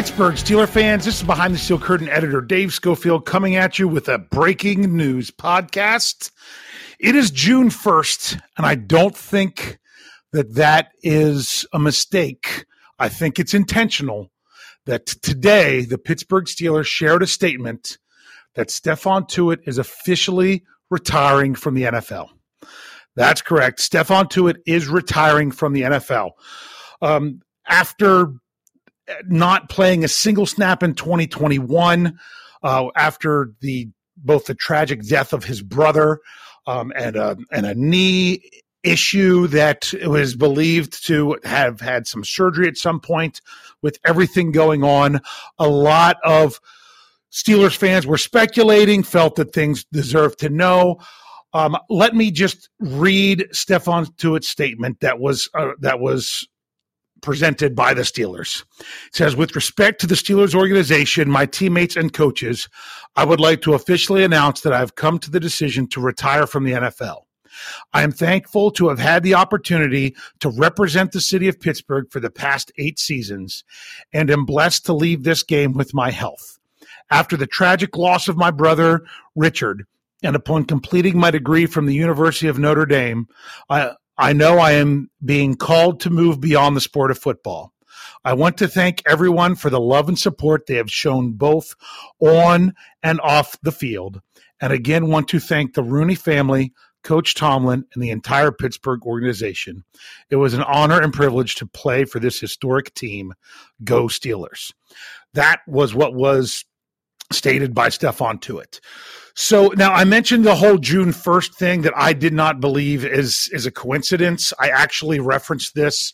Pittsburgh Steeler fans, this is Behind the Steel Curtain editor Dave Schofield coming at you with a breaking news podcast. It is June 1st, and I don't think that that is a mistake. I think it's intentional that today the Pittsburgh Steelers shared a statement that Stephon Tuitt is officially retiring from the NFL. That's correct. Stephon Tuitt is retiring from the NFL. Um, after not playing a single snap in 2021 uh, after the both the tragic death of his brother um, and a and a knee issue that was believed to have had some surgery at some point with everything going on. A lot of Steelers fans were speculating felt that things deserved to know. Um, let me just read Stephon Tuitt's statement that was uh, that was presented by the Steelers. It says, with respect to the Steelers organization, my teammates and coaches, I would like to officially announce that I have come to the decision to retire from the NFL. I am thankful to have had the opportunity to represent the city of Pittsburgh for the past eight seasons and am blessed to leave this game with my health. After the tragic loss of my brother, Richard, and upon completing my degree from the University of Notre Dame, I, I know I am being called to move beyond the sport of football. I want to thank everyone for the love and support they have shown both on and off the field. And again, want to thank the Rooney family, Coach Tomlin, and the entire Pittsburgh organization. It was an honor and privilege to play for this historic team. Go Steelers. That was what was stated by Stephon Tuitt. So now I mentioned the whole June 1st thing that I did not believe is is a coincidence. I actually referenced this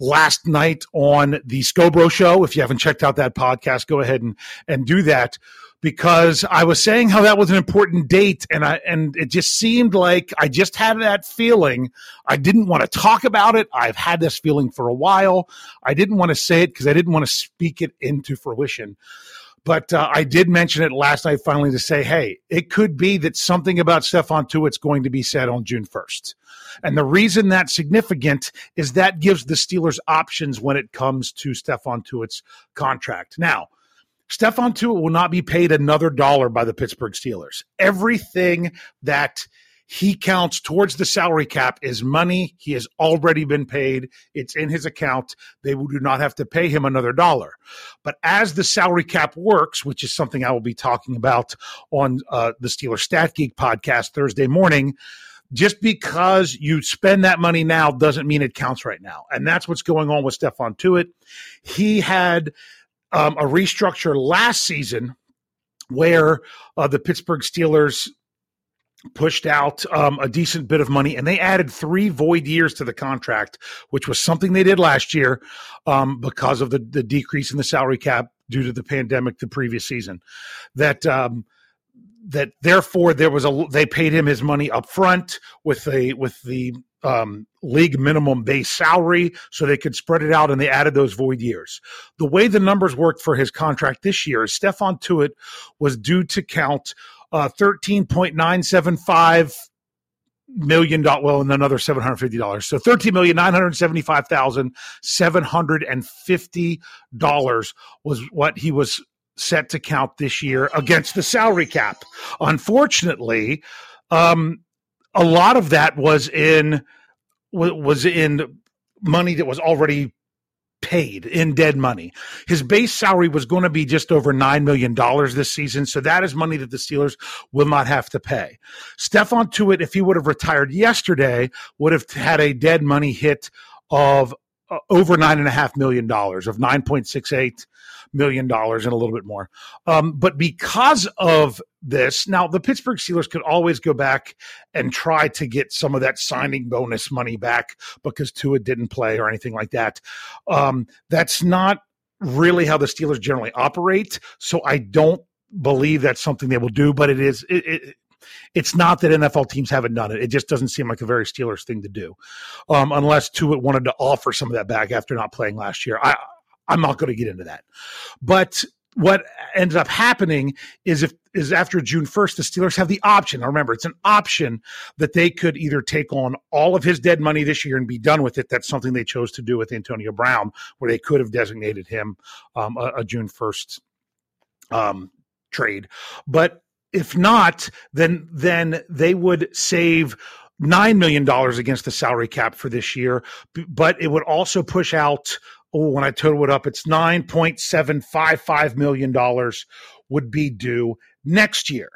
last night on the Scho Bro show. If you haven't checked out that podcast, go ahead and and do that because I was saying how that was an important date and I and it just seemed like I just had that feeling. I didn't want to talk about it. I've had this feeling for a while. I didn't want to say it because I didn't want to speak it into fruition. But uh, I did mention it last night finally to say, hey, it could be that something about Stephon Tuitt's going to be said on June 1st. And the reason that's significant is that gives the Steelers options when it comes to Stephon Tuitt's contract. Now, Stephon Tuitt will not be paid another dollar by the Pittsburgh Steelers. Everything that he counts towards the salary cap as money he has already been paid. It's in his account. They do not have to pay him another dollar. But as the salary cap works, which is something I will be talking about on uh, the Steeler Stat Geek podcast Thursday morning, just because you spend that money now doesn't mean it counts right now. And that's what's going on with Stephon Tuitt. He had um, a restructure last season where uh, the Pittsburgh Steelers pushed out um, a decent bit of money and they added three void years to the contract, which was something they did last year um, because of the, the decrease in the salary cap due to the pandemic the previous season. That um, that therefore there was a they paid him his money up front with a with the um, league minimum base salary so they could spread it out and they added those void years. The way the numbers worked for his contract this year is Stephon Tuitt was due to count uh, 13.975 million dollars well and another seven hundred fifty dollars so thirteen million nine hundred seventy five thousand seven hundred and fifty dollars was what he was set to count this year against the salary cap. Unfortunately, um, a lot of that was in was in money that was already paid in dead money. His base salary was going to be just over $9 million this season. So that is money that the Steelers will not have to pay. Stephon Tuitt, if he would have retired yesterday, would have had a dead money hit of uh, over nine and a half million dollars of 9.68 million dollars and a little bit more. Um, but because of this, now the Pittsburgh Steelers could always go back and try to get some of that signing bonus money back because Tuitt didn't play or anything like that. Um, that's not really how the Steelers generally operate. So I don't believe that's something they will do, but it is it, it, it's not that NFL teams haven't done it. It just doesn't seem like a very Steelers thing to do, um, unless Tuitt wanted to offer some of that back after not playing last year. I I'm not going to get into that, but what ended up happening is if is after June 1st, the Steelers have the option. Now remember, it's an option that they could either take on all of his dead money this year and be done with it. That's something they chose to do with Antonio Brown, where they could have designated him um, a, a, June 1st um, trade. But if not, then then they would save nine million dollars against the salary cap for this year, but it would also push out. Oh, when I total it up, it's nine point seven five five million dollars would be due next year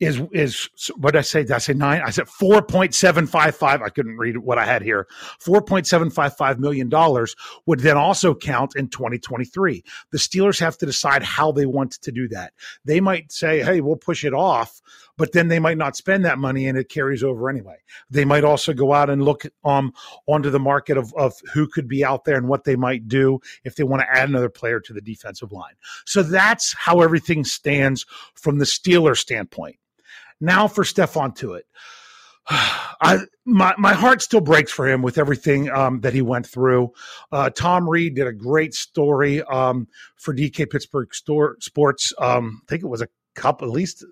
is is what I say? Did I say nine? I said four point seven five five. I couldn't read what I had here. Four point seven five five million dollars would then also count in 2023. The Steelers have to decide how they want to do that. They might say, "Hey, we'll push it off," but then they might not spend that money, and it carries over anyway. They might also go out and look um onto the market of of who could be out there and what they might do if they want to add another player to the defensive line. So that's how everything stands from the Steelers standpoint. Now for Stephon Tuitt. I my my heart still breaks for him with everything um, that he went through. Uh, Tom Reed did a great story um, for DK Pittsburgh Store, Sports. Um, I think it was a couple, at least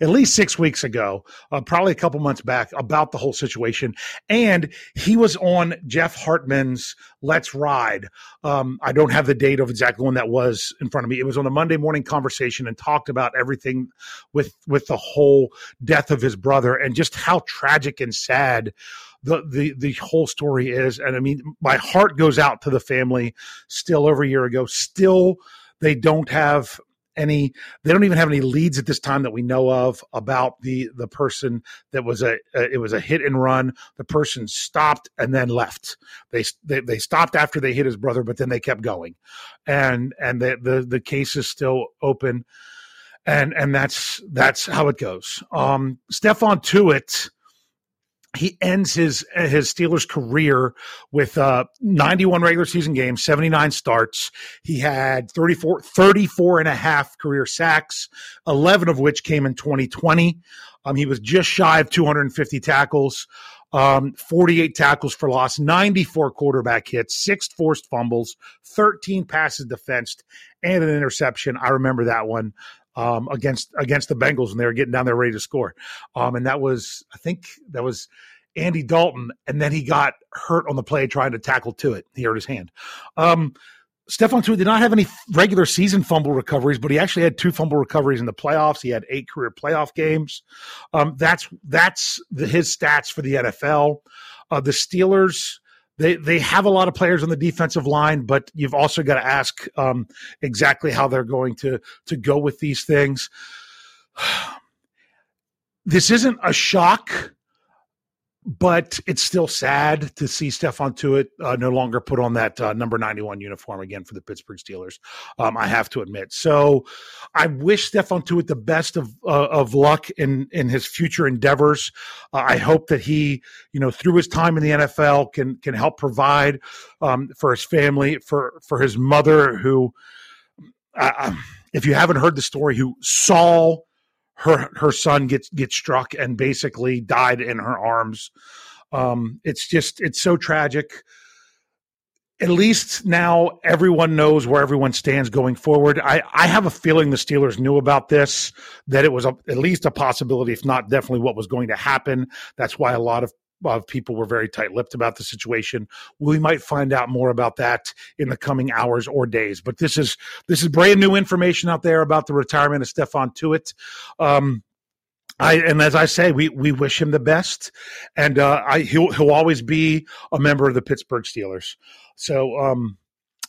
at least six weeks ago, uh, probably a couple months back, about the whole situation. And he was on Jeff Hartman's Let's Ride. Um, I don't have the date of exactly when that was in front of me. It was on a Monday morning conversation and talked about everything with with the whole death of his brother and just how tragic and sad the the the whole story is. And I mean, my heart goes out to the family. Still over a year ago, still they don't have any they don't even have any leads at this time that we know of about the the person that was a, a it was a hit and run. The person stopped and then left. They, they they stopped after they hit his brother but then they kept going. And and the the, the case is still open. And and that's that's how it goes. Um Stephon Tuitt he ends his his Steelers career with uh, 91 regular season games, 79 starts. He had 34, 34 and a half career sacks, 11 of which came in 2020. Um, he was just shy of 250 tackles, um, 48 tackles for loss, 94 quarterback hits, six forced fumbles, 13 passes defensed, and an interception. I remember that one um, against against the Bengals when they were getting down there ready to score. Um, and that was, I think, that was Andy Dalton, and then he got hurt on the play trying to tackle Tuitt. He hurt his hand. Um, Stephon Tuitt did not have any regular season fumble recoveries, but he actually had two fumble recoveries in the playoffs. He had eight career playoff games. Um, that's that's the, his stats for the NFL. Uh, the Steelers they they have a lot of players on the defensive line, but you've also got to ask um, exactly how they're going to to go with these things. This isn't a shock but it's still sad to see Stephon Tuitt uh, no longer put on that uh, number 91 uniform again for the Pittsburgh Steelers. Um, I have to admit. So I wish Stephon Tuitt the best of uh, of luck in in his future endeavors. Uh, I hope that he, you know, through his time in the NFL can can help provide um, for his family, for for his mother who uh, um, if you haven't heard the story who saw her her son gets gets struck and basically died in her arms. Um, it's just it's so tragic. At least now everyone knows where everyone stands going forward. I, I have a feeling the Steelers knew about this, that it was a, at least a possibility, if not definitely what was going to happen. That's why a lot of of people were very tight-lipped about the situation. We might find out more about that in the coming hours or days. But this is this is brand new information out there about the retirement of Stephon Tuitt. Um, I and as I say, we we wish him the best, and uh, I he'll he'll always be a member of the Pittsburgh Steelers. So. Um,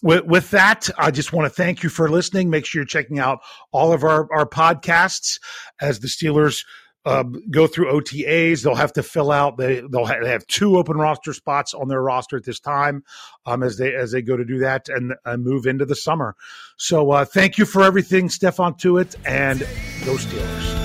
with, with, that, I just want to thank you for listening. Make sure you're checking out all of our, our podcasts as the Steelers uh, go through OTAs. They'll have to fill out. They they'll ha- they have two open roster spots on their roster at this time um, as they as they go to do that and, move into the summer. So uh, thank you for everything, Stephon Tuitt, and go Steelers.